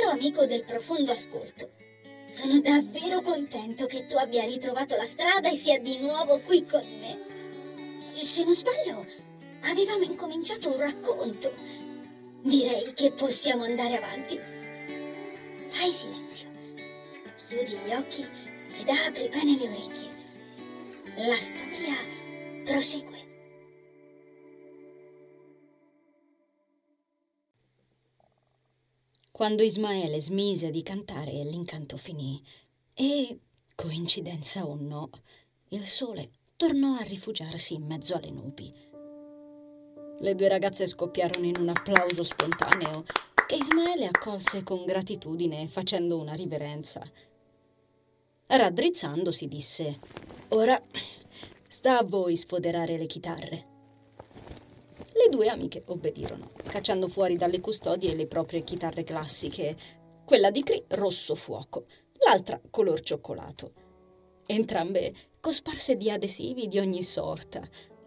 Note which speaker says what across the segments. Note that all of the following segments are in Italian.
Speaker 1: Caro amico del profondo ascolto, sono davvero contento che tu abbia ritrovato la strada e sia di nuovo qui con me. Se non sbaglio, avevamo incominciato un racconto. Direi che possiamo andare avanti. Fai silenzio. Chiudi gli occhi ed apri bene le orecchie. La storia prosegue.
Speaker 2: Quando Ismaele smise di cantare, l'incanto finì e, coincidenza o no, il sole tornò a rifugiarsi in mezzo alle nubi. Le due ragazze scoppiarono in un applauso spontaneo che Ismaele accolse con gratitudine facendo una riverenza. Raddrizzandosi disse: Ora sta a voi sfoderare le chitarre. Due amiche obbedirono, cacciando fuori dalle custodie le proprie chitarre classiche, quella di Cree rosso fuoco, l'altra color cioccolato. Entrambe cosparse di adesivi di ogni sorta,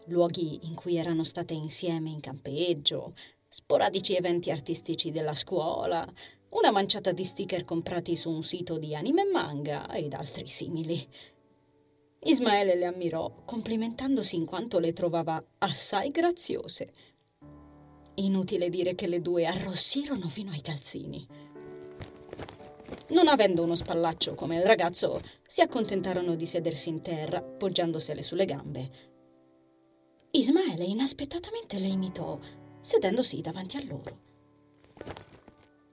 Speaker 2: luoghi in cui erano state insieme in campeggio, sporadici eventi artistici della scuola, una manciata di sticker comprati su un sito di anime e manga ed altri simili. Ismaele le ammirò, complimentandosi in quanto le trovava assai graziose. Inutile dire che le due arrossirono fino ai calzini. Non avendo uno spallaccio come il ragazzo, si accontentarono di sedersi in terra, poggiandosele sulle gambe. Ismaele inaspettatamente le imitò, sedendosi davanti a loro.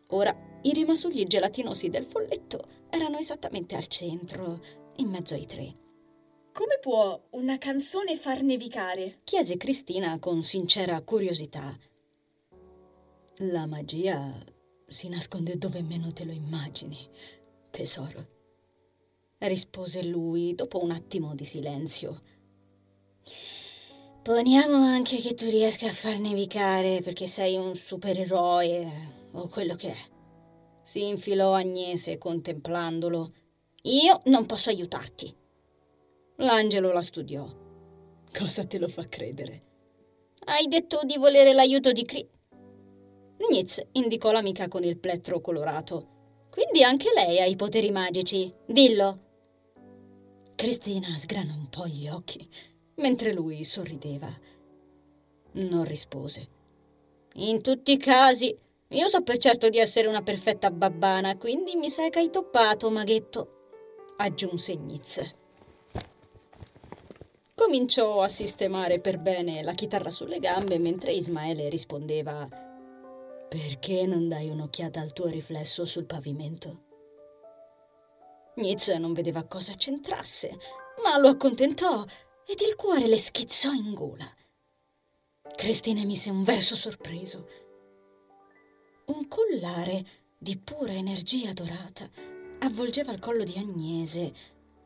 Speaker 2: Ora i rimasugli gelatinosi del folletto erano esattamente al centro, in mezzo ai tre.
Speaker 3: Come può una canzone far nevicare?
Speaker 2: chiese Cristina con sincera curiosità. La magia si nasconde dove meno te lo immagini, tesoro, rispose lui dopo un attimo di silenzio.
Speaker 1: Poniamo anche che tu riesca a far nevicare perché sei un supereroe o quello che è.
Speaker 2: Si infilò Agnese contemplandolo. Io non posso aiutarti. L'angelo la studiò. Cosa te lo fa credere? Hai detto di volere l'aiuto di Cree. Nitz indicò l'amica con il plettro colorato. Quindi anche lei ha i poteri magici. Dillo. Cristina sgranò un po' gli occhi, mentre lui sorrideva. Non rispose. In tutti i casi, io so per certo di essere una perfetta babbana, quindi mi sa che hai toppato, maghetto, aggiunse Nitz cominciò a sistemare per bene la chitarra sulle gambe mentre Ismaele rispondeva Perché non dai un'occhiata al tuo riflesso sul pavimento? Nietzsche non vedeva cosa c'entrasse, ma lo accontentò ed il cuore le schizzò in gola. Cristina emise un verso sorpreso. Un collare di pura energia dorata avvolgeva il collo di Agnese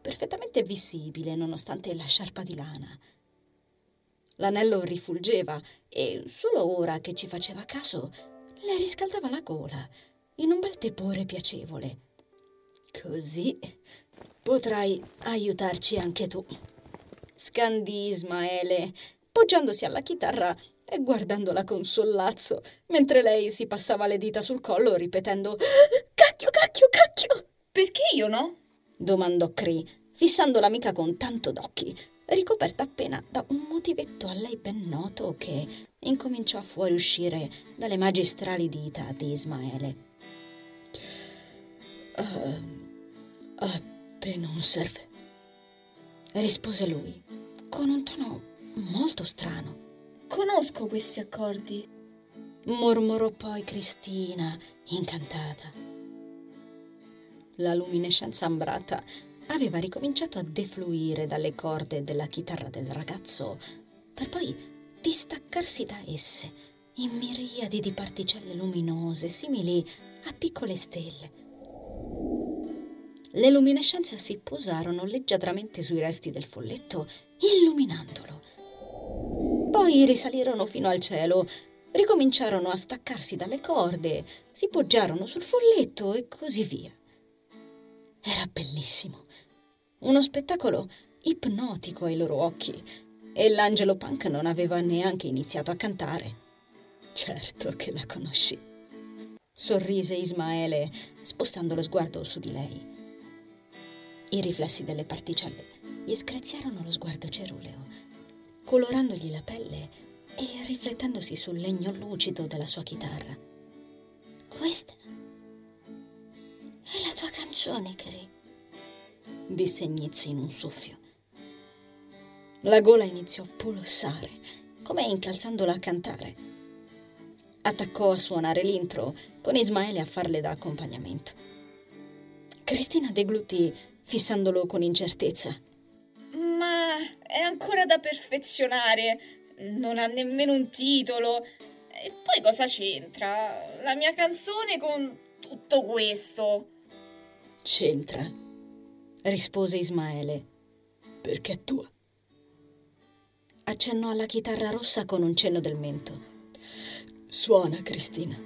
Speaker 2: perfettamente visibile nonostante la sciarpa di lana. L'anello rifulgeva e solo ora che ci faceva caso le riscaldava la gola in un bel tepore piacevole. Così potrai aiutarci anche tu. Scandì Ismaele, poggiandosi alla chitarra e guardandola con sollazzo, mentre lei si passava le dita sul collo ripetendo Cacchio, cacchio, cacchio!
Speaker 3: Perché io no?
Speaker 2: domandò Cree, fissando l'amica con tanto d'occhi, ricoperta appena da un motivetto a lei ben noto che incominciò a fuoriuscire dalle magistrali dita di Ismaele. Uh, a te non serve, rispose lui, con un tono molto strano.
Speaker 3: Conosco questi accordi,
Speaker 2: mormorò poi Cristina, incantata. La luminescenza ambrata aveva ricominciato a defluire dalle corde della chitarra del ragazzo per poi distaccarsi da esse in miriadi di particelle luminose simili a piccole stelle. Le luminescenze si posarono leggiadramente sui resti del folletto, illuminandolo. Poi risalirono fino al cielo, ricominciarono a staccarsi dalle corde, si poggiarono sul folletto e così via. Era bellissimo. Uno spettacolo ipnotico ai loro occhi e l'angelo punk non aveva neanche iniziato a cantare. Certo che la conosci. sorrise Ismaele spostando lo sguardo su di lei. I riflessi delle particelle gli screziarono lo sguardo ceruleo, colorandogli la pelle e riflettendosi sul legno lucido della sua chitarra.
Speaker 1: Questa è la tua canzone, Cree,
Speaker 2: disse Gnizzi in un soffio. La gola iniziò a pulsare, come incalzandola a cantare. Attaccò a suonare l'intro, con Ismaele a farle da accompagnamento. Cristina deglutì, fissandolo con incertezza.
Speaker 3: Ma è ancora da perfezionare. Non ha nemmeno un titolo. E poi cosa c'entra? La mia canzone con tutto questo?
Speaker 2: C'entra, rispose Ismaele, perché è tua. Accennò alla chitarra rossa con un cenno del mento. Suona, Cristina.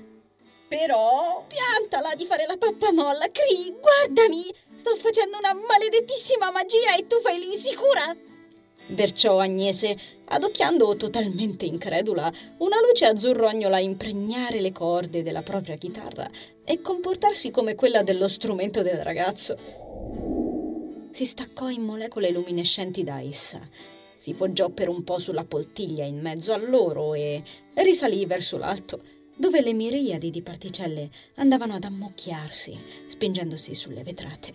Speaker 3: Però...
Speaker 2: Piantala di fare la pappamolla, Cri, guardami! Sto facendo una maledettissima magia e tu fai l'insicura! Berciò Agnese, adocchiando totalmente incredula una luce azzurrognola impregnare le corde della propria chitarra e comportarsi come quella dello strumento del ragazzo. Si staccò in molecole luminescenti da essa, si poggiò per un po' sulla poltiglia in mezzo a loro e risalì verso l'alto, dove le miriadi di particelle andavano ad ammocchiarsi, spingendosi sulle vetrate.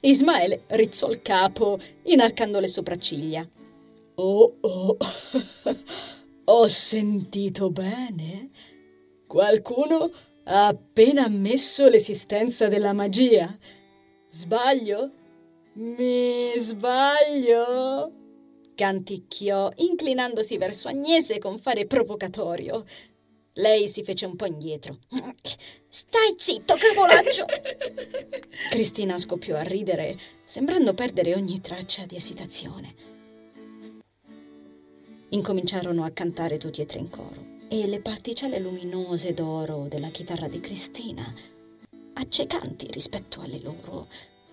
Speaker 2: Ismaele rizzò il capo, inarcando le sopracciglia. Oh, oh, ho sentito bene? Qualcuno ha appena ammesso l'esistenza della magia. Sbaglio? Mi sbaglio? canticchiò, inclinandosi verso Agnese con fare provocatorio. Lei si fece un po' indietro.
Speaker 1: Stai zitto, cavolaccio!
Speaker 2: Cristina scoppiò a ridere, sembrando perdere ogni traccia di esitazione. Incominciarono a cantare tutti e tre in coro e le particelle luminose d'oro della chitarra di Cristina, accecanti rispetto alle loro,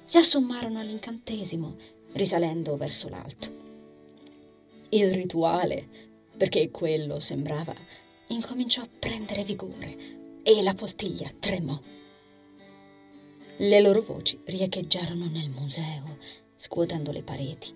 Speaker 2: si assommarono all'incantesimo, risalendo verso l'alto. Il rituale, perché quello sembrava, incominciò a prendere vigore e la poltiglia tremò. Le loro voci riecheggiarono nel museo, scuotendo le pareti.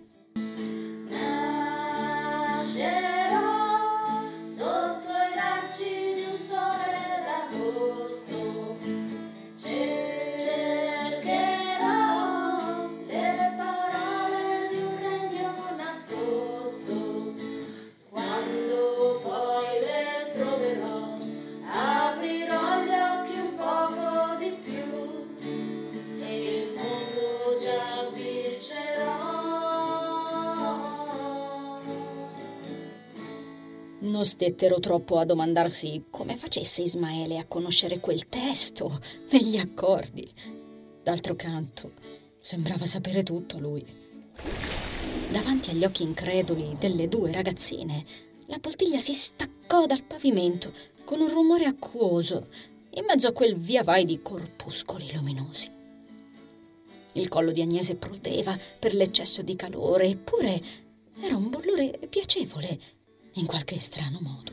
Speaker 2: Non stettero troppo a domandarsi come facesse Ismaele a conoscere quel testo negli accordi. D'altro canto, sembrava sapere tutto lui. Davanti agli occhi increduli delle due ragazzine, la poltiglia si staccò dal pavimento con un rumore acquoso in mezzo a quel via vai di corpuscoli luminosi. Il collo di Agnese prudeva per l'eccesso di calore, eppure era un bollore piacevole in qualche strano modo.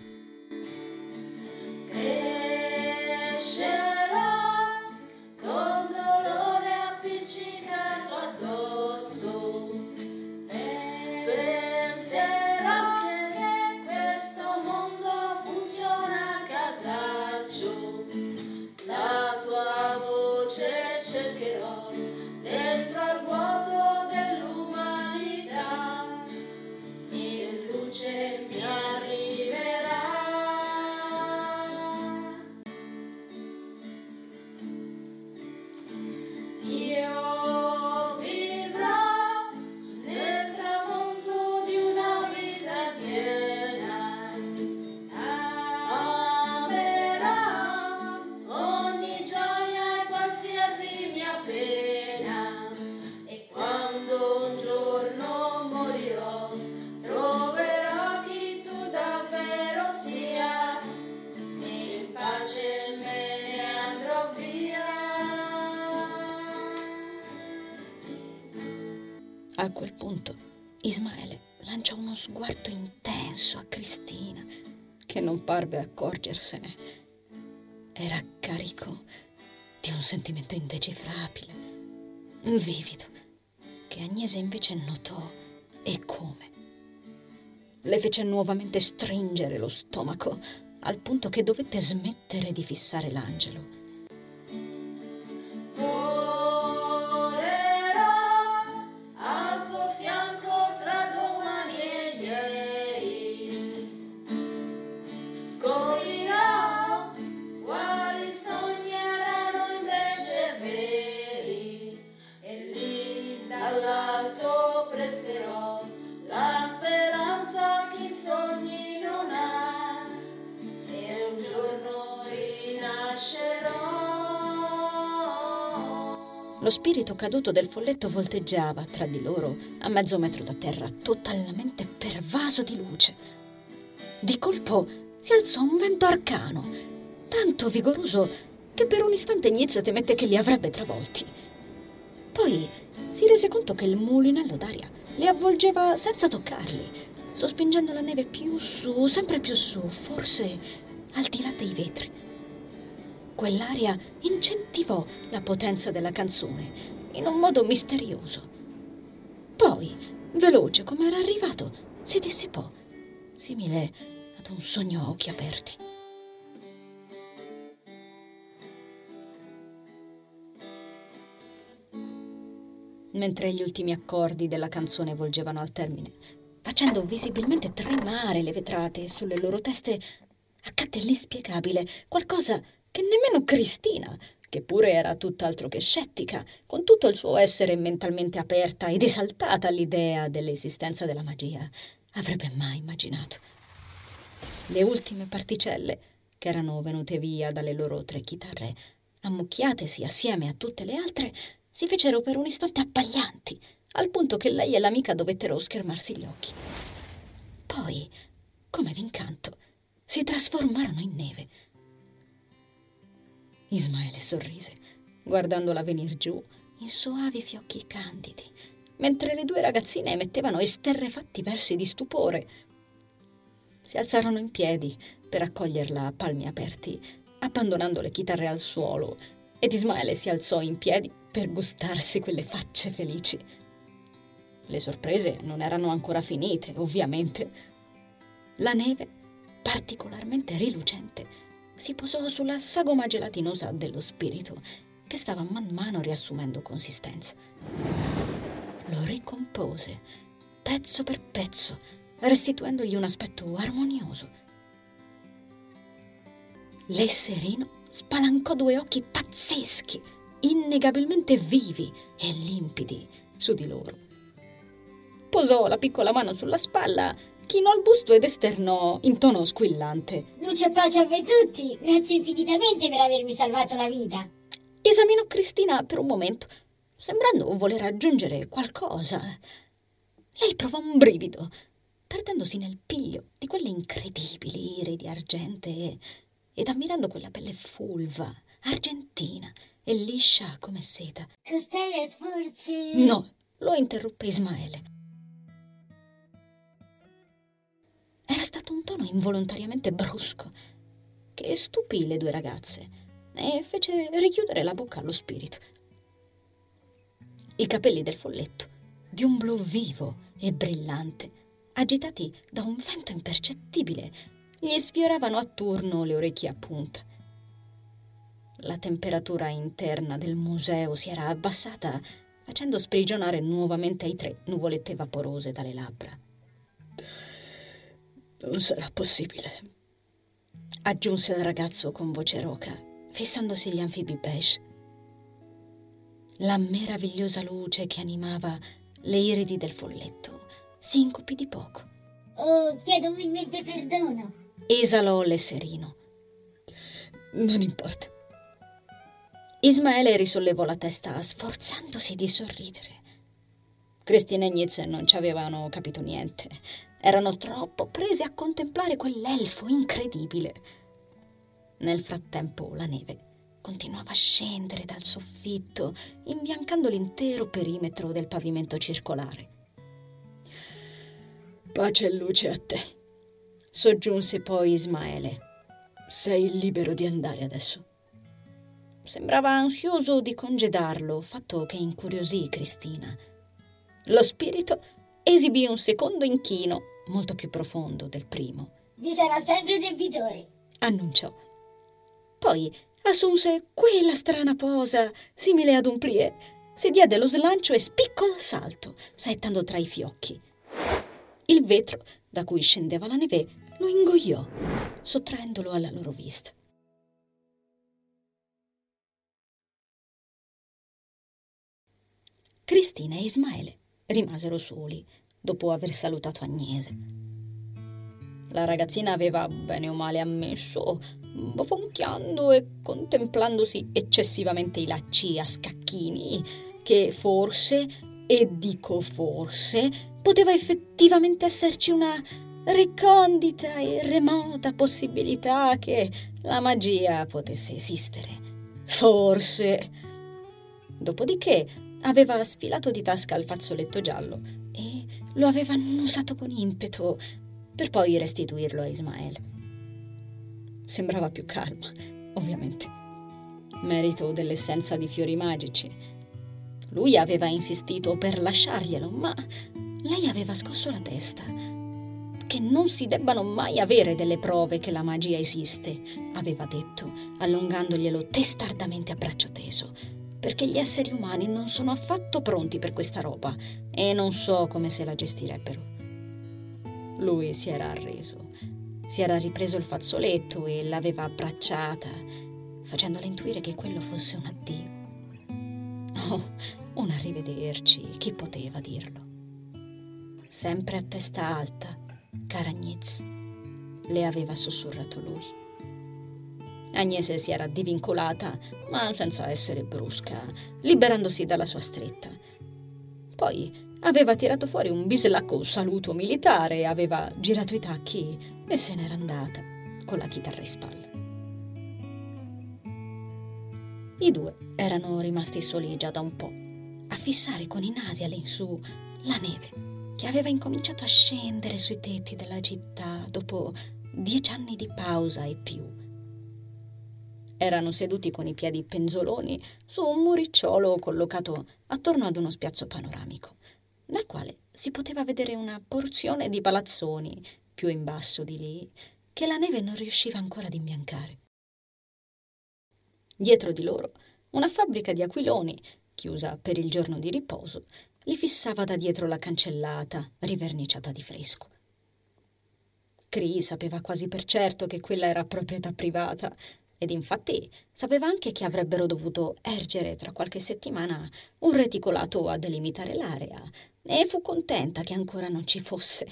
Speaker 2: A quel punto Ismaele lanciò uno sguardo intenso a Cristina, che non parve accorgersene. era carico di un sentimento indecifrabile, vivido, che Agnese invece notò e come. Le fece nuovamente stringere lo stomaco, al punto che dovette smettere di fissare l'angelo. Lo spirito caduto del folletto volteggiava tra di loro a mezzo metro da terra, totalmente pervaso di luce. Di colpo si alzò un vento arcano, tanto vigoroso che per un istante Nizza temette che li avrebbe travolti. Poi si rese conto che il mulinello d'aria li avvolgeva senza toccarli, sospingendo la neve più su, sempre più su, forse al di là dei vetri. Quell'aria incentivò la potenza della canzone in un modo misterioso. Poi, veloce come era arrivato, si dissipò, simile ad un sogno a occhi aperti. Mentre gli ultimi accordi della canzone volgevano al termine, facendo visibilmente tremare le vetrate sulle loro teste, accadde l'inspiegabile, qualcosa che nemmeno Cristina, che pure era tutt'altro che scettica, con tutto il suo essere mentalmente aperta ed esaltata all'idea dell'esistenza della magia, avrebbe mai immaginato. Le ultime particelle, che erano venute via dalle loro tre chitarre, ammucchiatesi assieme a tutte le altre, si fecero per un istante abbaglianti, al punto che lei e l'amica dovettero schermarsi gli occhi. Poi, come d'incanto, si trasformarono in neve Ismaele sorrise, guardandola venir giù in soavi fiocchi candidi, mentre le due ragazzine emettevano esterrefatti versi di stupore. Si alzarono in piedi per accoglierla a palmi aperti, abbandonando le chitarre al suolo, ed Ismaele si alzò in piedi per gustarsi quelle facce felici. Le sorprese non erano ancora finite, ovviamente. La neve, particolarmente rilucente, si posò sulla sagoma gelatinosa dello spirito, che stava man mano riassumendo consistenza. Lo ricompose, pezzo per pezzo, restituendogli un aspetto armonioso. L'esserino spalancò due occhi pazzeschi, innegabilmente vivi e limpidi su di loro. Posò la piccola mano sulla spalla chinò il busto ed esternò in tono squillante.
Speaker 1: Luce e pace a voi tutti, grazie infinitamente per avermi salvato la vita.
Speaker 2: Esaminò Cristina per un momento, sembrando voler aggiungere qualcosa. Lei provò un brivido, perdendosi nel piglio di quelle incredibili iridi argentee ed ammirando quella pelle fulva, argentina e liscia come seta.
Speaker 1: Costei è forse...
Speaker 2: No, lo interruppe Ismaele. Stato un tono involontariamente brusco, che stupì le due ragazze e fece richiudere la bocca allo spirito. I capelli del folletto, di un blu vivo e brillante, agitati da un vento impercettibile, gli sfioravano a turno le orecchie a punta. La temperatura interna del museo si era abbassata, facendo sprigionare nuovamente ai tre nuvolette vaporose dalle labbra. Non sarà possibile, aggiunse il ragazzo con voce roca, fissandosi gli anfibi beige. La meravigliosa luce che animava le iridi del folletto si incupì di poco.
Speaker 1: Oh, chiedo umilmente perdono.
Speaker 2: Esalò l'esserino. Non importa. Ismaele risollevò la testa sforzandosi di sorridere. Cristina e Nietzsche non ci avevano capito niente. Erano troppo presi a contemplare quell'elfo incredibile. Nel frattempo la neve continuava a scendere dal soffitto, imbiancando l'intero perimetro del pavimento circolare. Pace e luce a te, soggiunse poi Ismaele. Sei libero di andare adesso. Sembrava ansioso di congedarlo, fatto che incuriosì Cristina. Lo spirito esibì un secondo inchino, molto più profondo del primo.
Speaker 1: Vi sarà sempre debitore,
Speaker 2: annunciò. Poi assunse quella strana posa, simile ad un plié, si diede lo slancio e spiccò il salto, saettando tra i fiocchi. Il vetro da cui scendeva la neve lo ingoiò, sottraendolo alla loro vista. Cristina e Ismaele rimasero soli dopo aver salutato Agnese. La ragazzina aveva bene o male ammesso, bofonchiando e contemplandosi eccessivamente i lacci a scacchini, che forse, e dico forse, poteva effettivamente esserci una recondita e remota possibilità che la magia potesse esistere. Forse. Dopodiché aveva sfilato di tasca il fazzoletto giallo e lo aveva annusato con impeto per poi restituirlo a Ismaele. Sembrava più calma, ovviamente. Merito dell'essenza di fiori magici. Lui aveva insistito per lasciarglielo, ma lei aveva scosso la testa. Che non si debbano mai avere delle prove che la magia esiste, aveva detto, allungandoglielo testardamente a braccio teso, perché gli esseri umani non sono affatto pronti per questa roba e non so come se la gestirebbero. Lui si era arreso, si era ripreso il fazzoletto e l'aveva abbracciata, facendole intuire che quello fosse un addio. Oh, un arrivederci, chi poteva dirlo? Sempre a testa alta, Agnès, le aveva sussurrato lui. Agnese si era divincolata, ma senza essere brusca, liberandosi dalla sua stretta. Poi aveva tirato fuori un bislacco saluto militare, aveva girato i tacchi e se n'era andata con la chitarra in spalla. I due erano rimasti soli già da un po', a fissare con i nasi all'insù la neve che aveva incominciato a scendere sui tetti della città dopo dieci anni di pausa e più. Erano seduti con i piedi penzoloni su un muricciolo collocato attorno ad uno spiazzo panoramico, dal quale si poteva vedere una porzione di palazzoni più in basso di lì che la neve non riusciva ancora ad imbiancare. Dietro di loro una fabbrica di aquiloni, chiusa per il giorno di riposo, li fissava da dietro la cancellata, riverniciata di fresco. Cree sapeva quasi per certo che quella era proprietà privata, ed infatti sapeva anche che avrebbero dovuto ergere tra qualche settimana un reticolato a delimitare l'area, e fu contenta che ancora non ci fosse.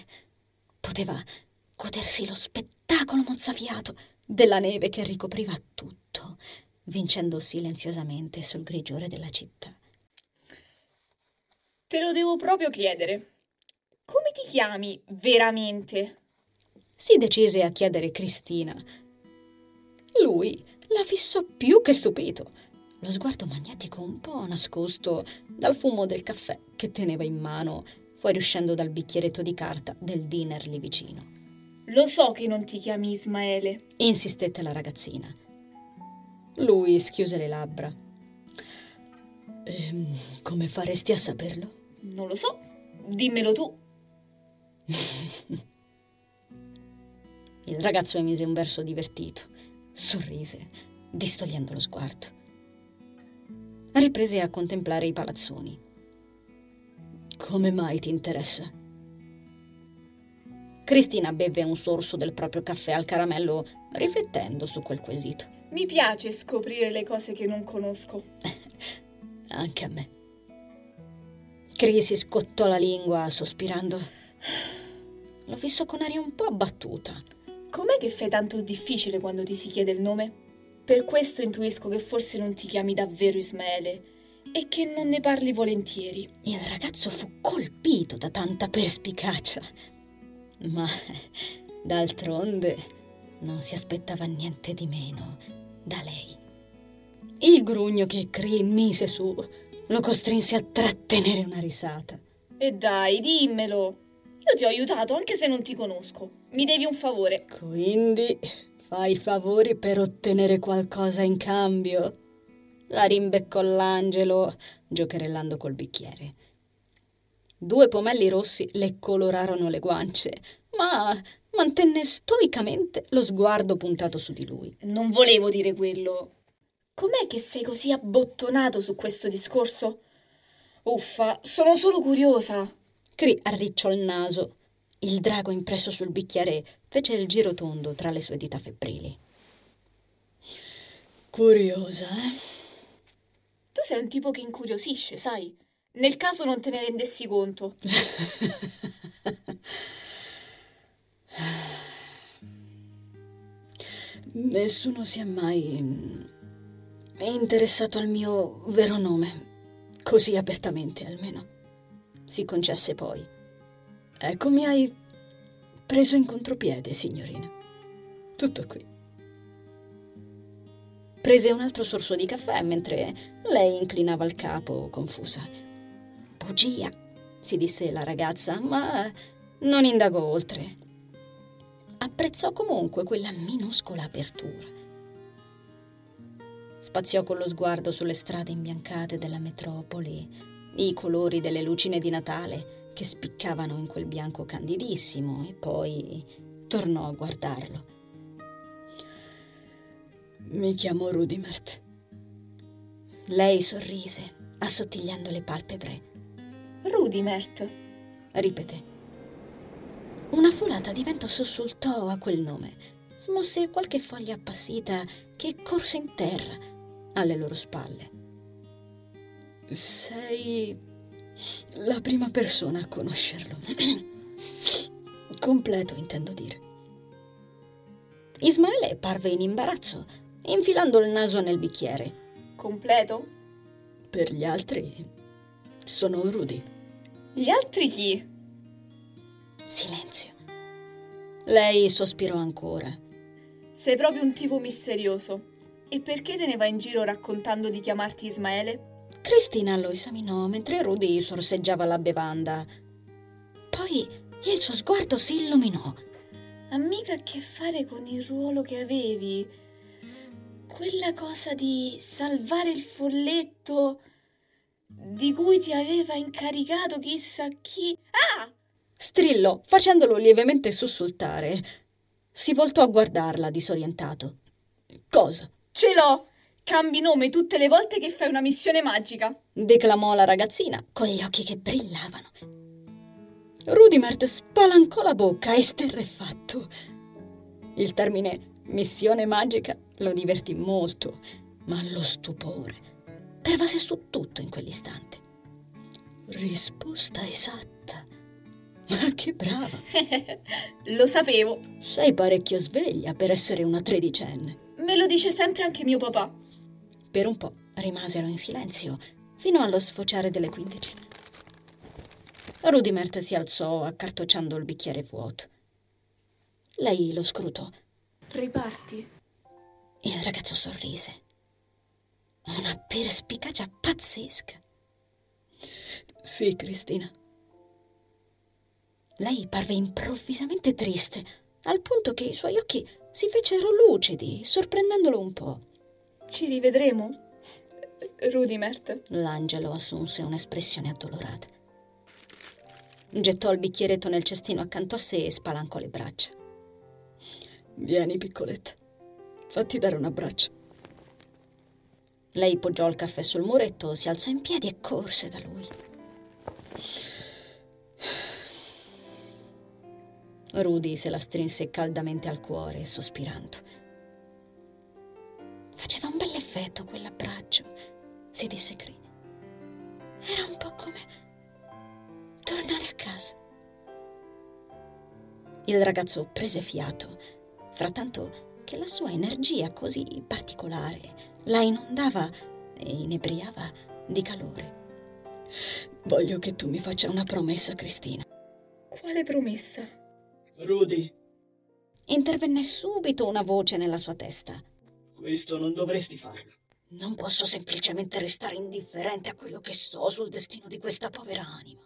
Speaker 2: Poteva godersi lo spettacolo mozzafiato della neve che ricopriva tutto, vincendo silenziosamente sul grigiore della città.
Speaker 3: Te lo devo proprio chiedere. Come ti chiami veramente?
Speaker 2: Si decise a chiedere Cristina. Lui la fissò più che stupito, lo sguardo magnetico un po' nascosto dal fumo del caffè che teneva in mano, fuoriuscendo dal bicchieretto di carta del dinner lì vicino.
Speaker 3: Lo so che non ti chiami Ismaele,
Speaker 2: insistette la ragazzina. Lui schiuse le labbra. Ehm, come faresti a saperlo?
Speaker 3: Non lo so, dimmelo tu.
Speaker 2: Il ragazzo emise un verso divertito, sorrise, distogliendo lo sguardo. Riprese a contemplare i palazzoni. Come mai ti interessa? Cristina beve un sorso del proprio caffè al caramello, riflettendo su quel quesito.
Speaker 3: Mi piace scoprire le cose che non conosco.
Speaker 2: Anche a me. Si scottò la lingua, sospirando. L'ho visto con aria un po' abbattuta.
Speaker 3: Com'è che fai tanto difficile quando ti si chiede il nome? Per questo intuisco che forse non ti chiami davvero Ismaele e che non ne parli volentieri.
Speaker 2: Il ragazzo fu colpito da tanta perspicacia. Ma d'altronde non si aspettava niente di meno da lei. Il grugno che Cree mise su lo costrinse a trattenere una risata.
Speaker 3: E dai, dimmelo. Io ti ho aiutato anche se non ti conosco. Mi devi un favore.
Speaker 2: Quindi Fai favori per ottenere qualcosa in cambio? La rimbeccò l'angelo, giocherellando col bicchiere. Due pomelli rossi le colorarono le guance, ma mantenne stoicamente lo sguardo puntato su di lui.
Speaker 3: Non volevo dire quello. Com'è che sei così abbottonato su questo discorso? Uffa, sono solo curiosa.
Speaker 2: Cree arricciò il naso. Il drago impresso sul bicchiere fece il giro tondo tra le sue dita febbrili. Curiosa, eh?
Speaker 3: Tu sei un tipo che incuriosisce, sai? Nel caso non te ne rendessi conto.
Speaker 2: Nessuno si è mai mm, interessato al mio vero nome, così apertamente almeno. Si concesse poi. Ecco, mi hai preso in contropiede, signorina. Tutto qui. Prese un altro sorso di caffè mentre lei inclinava il capo, confusa. Bugia, si disse la ragazza, ma non indagò oltre. Apprezzò comunque quella minuscola apertura. Spaziò con lo sguardo sulle strade imbiancate della metropoli, i colori delle lucine di Natale che spiccavano in quel bianco candidissimo e poi tornò a guardarlo. Mi chiamo Rudimert. Lei sorrise, assottigliando le palpebre.
Speaker 3: Rudimert,
Speaker 2: Ripeté. Una folata di vento sussultò a quel nome, smosse qualche foglia appassita che corse in terra alle loro spalle. Sei la prima persona a conoscerlo. Completo, intendo dire. Ismaele parve in imbarazzo infilando il naso nel bicchiere.
Speaker 3: Completo?
Speaker 2: Per gli altri sono Rudy.
Speaker 3: Gli altri chi?
Speaker 2: Silenzio. Lei sospirò ancora.
Speaker 3: Sei proprio un tipo misterioso. E perché te ne vai in giro raccontando di chiamarti Ismaele?
Speaker 2: Cristina lo esaminò mentre Rudy sorseggiava la bevanda. Poi il suo sguardo si illuminò.
Speaker 3: Ha mica a che fare con il ruolo che avevi quella cosa di salvare il folletto di cui ti aveva incaricato chissà chi. Ah!
Speaker 2: Strillò, facendolo lievemente sussultare. Si voltò a guardarla, disorientato. Cosa?
Speaker 3: Ce l'ho! Cambi nome tutte le volte che fai una missione magica!
Speaker 2: declamò la ragazzina, con gli occhi che brillavano. Rudimert spalancò la bocca, esterrefatto. Il termine missione magica lo divertì molto, ma lo stupore pervase su tutto in quell'istante. Risposta esatta. Ma che brava!
Speaker 3: lo sapevo.
Speaker 2: Sei parecchio sveglia per essere una tredicenne.
Speaker 3: Me lo dice sempre anche mio papà.
Speaker 2: Per un po' rimasero in silenzio fino allo sfociare delle quindici. Rudimert si alzò accartocciando il bicchiere vuoto. Lei lo scrutò.
Speaker 3: Riparti.
Speaker 2: Il ragazzo sorrise. Una perspicacia pazzesca. Sì, Cristina. Lei parve improvvisamente triste, al punto che i suoi occhi si fecero lucidi, sorprendendolo un po'.
Speaker 3: Ci rivedremo? Rudimert.
Speaker 2: L'angelo assunse un'espressione addolorata. Gettò il bicchieretto nel cestino accanto a sé e spalancò le braccia. Vieni, piccoletta. Fatti dare un abbraccio. Lei poggiò il caffè sul muretto, si alzò in piedi e corse da lui. Rudy se la strinse caldamente al cuore, sospirando. Faceva un bell'effetto quell'abbraccio, si disse Cree. Era un po' come tornare a casa. Il ragazzo prese fiato, frattanto che la sua energia così particolare la inondava e inebriava di calore. Voglio che tu mi faccia una promessa, Cristina.
Speaker 3: Quale promessa?
Speaker 4: Rudy,
Speaker 2: Intervenne subito una voce nella sua testa.
Speaker 4: Questo non dovresti farlo.
Speaker 2: Non posso semplicemente restare indifferente a quello che so sul destino di questa povera anima.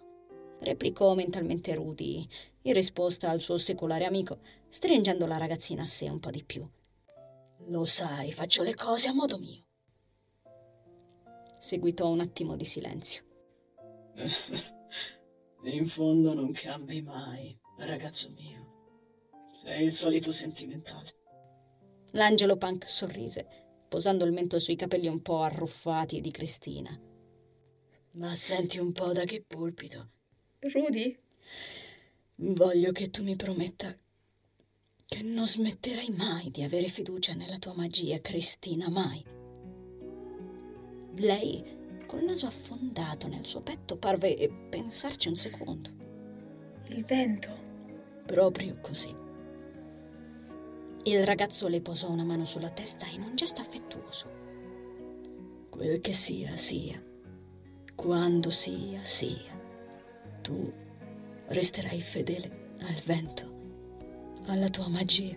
Speaker 2: Replicò mentalmente Rudy, in risposta al suo secolare amico, stringendo la ragazzina a sé un po' di più. Lo sai, faccio le cose a modo mio. Seguitò un attimo di silenzio.
Speaker 4: In fondo non cambi mai, ragazzo mio. Sei il solito sentimentale.
Speaker 2: L'angelo punk sorrise, posando il mento sui capelli un po' arruffati di Cristina. Ma senti un po' da che pulpito.
Speaker 3: Rudy?
Speaker 2: Voglio che tu mi prometta che non smetterai mai di avere fiducia nella tua magia, Cristina, mai. Lei, col naso affondato nel suo petto, parve pensarci un secondo.
Speaker 3: Il vento.
Speaker 2: Proprio così. Il ragazzo le posò una mano sulla testa in un gesto affettuoso. Quel che sia, sia. Quando sia, sia. Tu resterai fedele al vento, alla tua magia,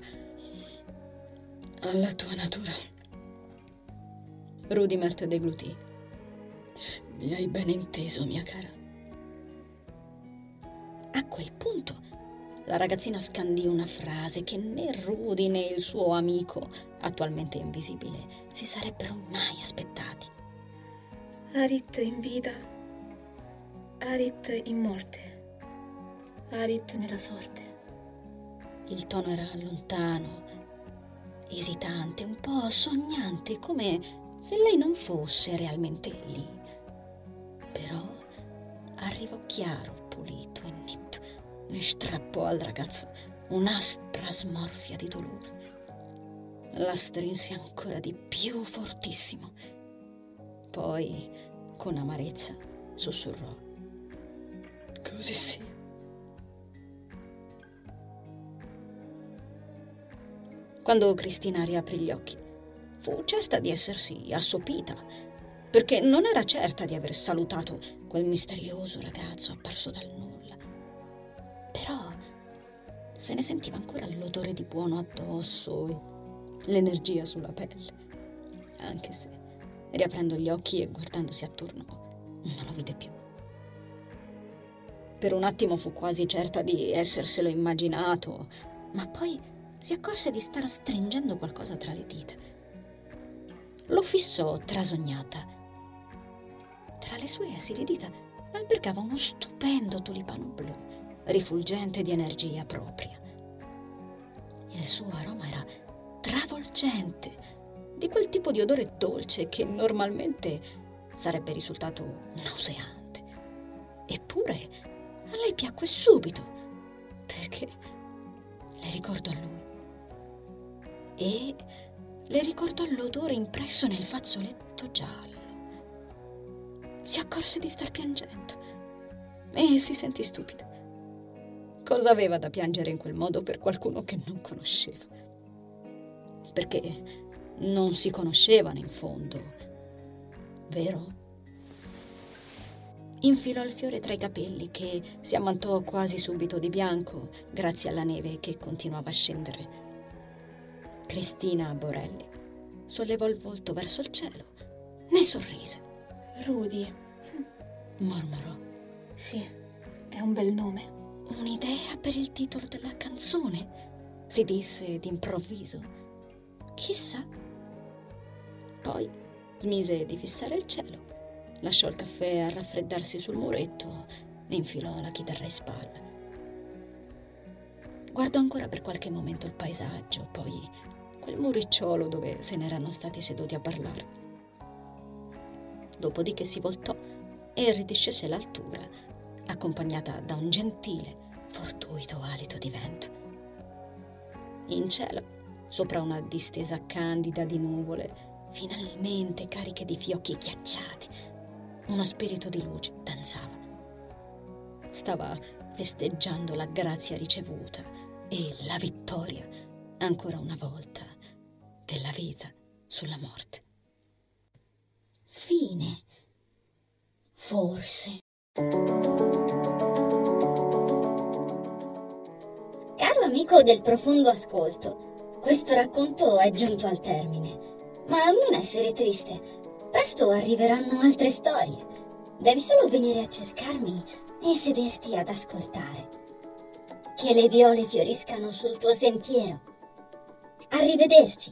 Speaker 2: alla tua natura. Rudimert deglutì. Mi hai ben inteso, mia cara. A quel punto la ragazzina scandì una frase che né Rudy né il suo amico, attualmente invisibile, si sarebbero mai aspettati.
Speaker 3: Arit in vita, Arit in morte, Arit nella sorte.
Speaker 2: Il tono era lontano, esitante, un po' sognante, come se lei non fosse realmente lì. Però arrivò chiaro, pulito e strappò al ragazzo un'aspra smorfia di dolore. La strinse ancora di più fortissimo. Poi, con amarezza, sussurrò. Così sia. Quando Cristina riaprì gli occhi, fu certa di essersi assopita, perché non era certa di aver salutato quel misterioso ragazzo apparso dal nulla. Se ne sentiva ancora l'odore di buono addosso e l'energia sulla pelle, anche se, riaprendo gli occhi e guardandosi attorno, non lo vide più. Per un attimo fu quasi certa di esserselo immaginato, ma poi si accorse di star stringendo qualcosa tra le dita. Lo fissò trasognata. Tra le sue esili dita albergava uno stupendo tulipano blu, rifulgente di energia propria. Il suo aroma era travolgente, di quel tipo di odore dolce che normalmente sarebbe risultato nauseante. Eppure a lei piacque subito, perché le ricordò lui. E le ricordò l'odore impresso nel fazzoletto giallo. Si accorse di star piangendo e si sentì stupida. Cosa aveva da piangere in quel modo per qualcuno che non conosceva? Perché non si conoscevano in fondo, vero? Infilò il fiore tra i capelli che si ammantò quasi subito di bianco grazie alla neve che continuava a scendere. Cristina Borelli sollevò il volto verso il cielo, ne sorrise.
Speaker 3: Rudy.
Speaker 2: Mormorò.
Speaker 3: Sì, è un bel nome.
Speaker 2: Un'idea per il titolo della canzone? Si disse d'improvviso. Chissà. Poi smise di fissare il cielo, lasciò il caffè a raffreddarsi sul muretto e infilò la chitarra in spalla. Guardò ancora per qualche momento il paesaggio, poi quel muricciolo dove se n'erano stati seduti a parlare. Dopodiché si voltò e ridiscese l'altura, accompagnata da un gentile, fortuito alito di vento. In cielo, sopra una distesa candida di nuvole, finalmente cariche di fiocchi ghiacciati, uno spirito di luce danzava. Stava festeggiando la grazia ricevuta e la vittoria, ancora una volta, della vita sulla morte.
Speaker 1: Fine. Forse. Amico del profondo ascolto, questo racconto è giunto al termine, ma non essere triste. Presto arriveranno altre storie. Devi solo venire a cercarmi e sederti ad ascoltare. Che le viole fioriscano sul tuo sentiero. Arrivederci.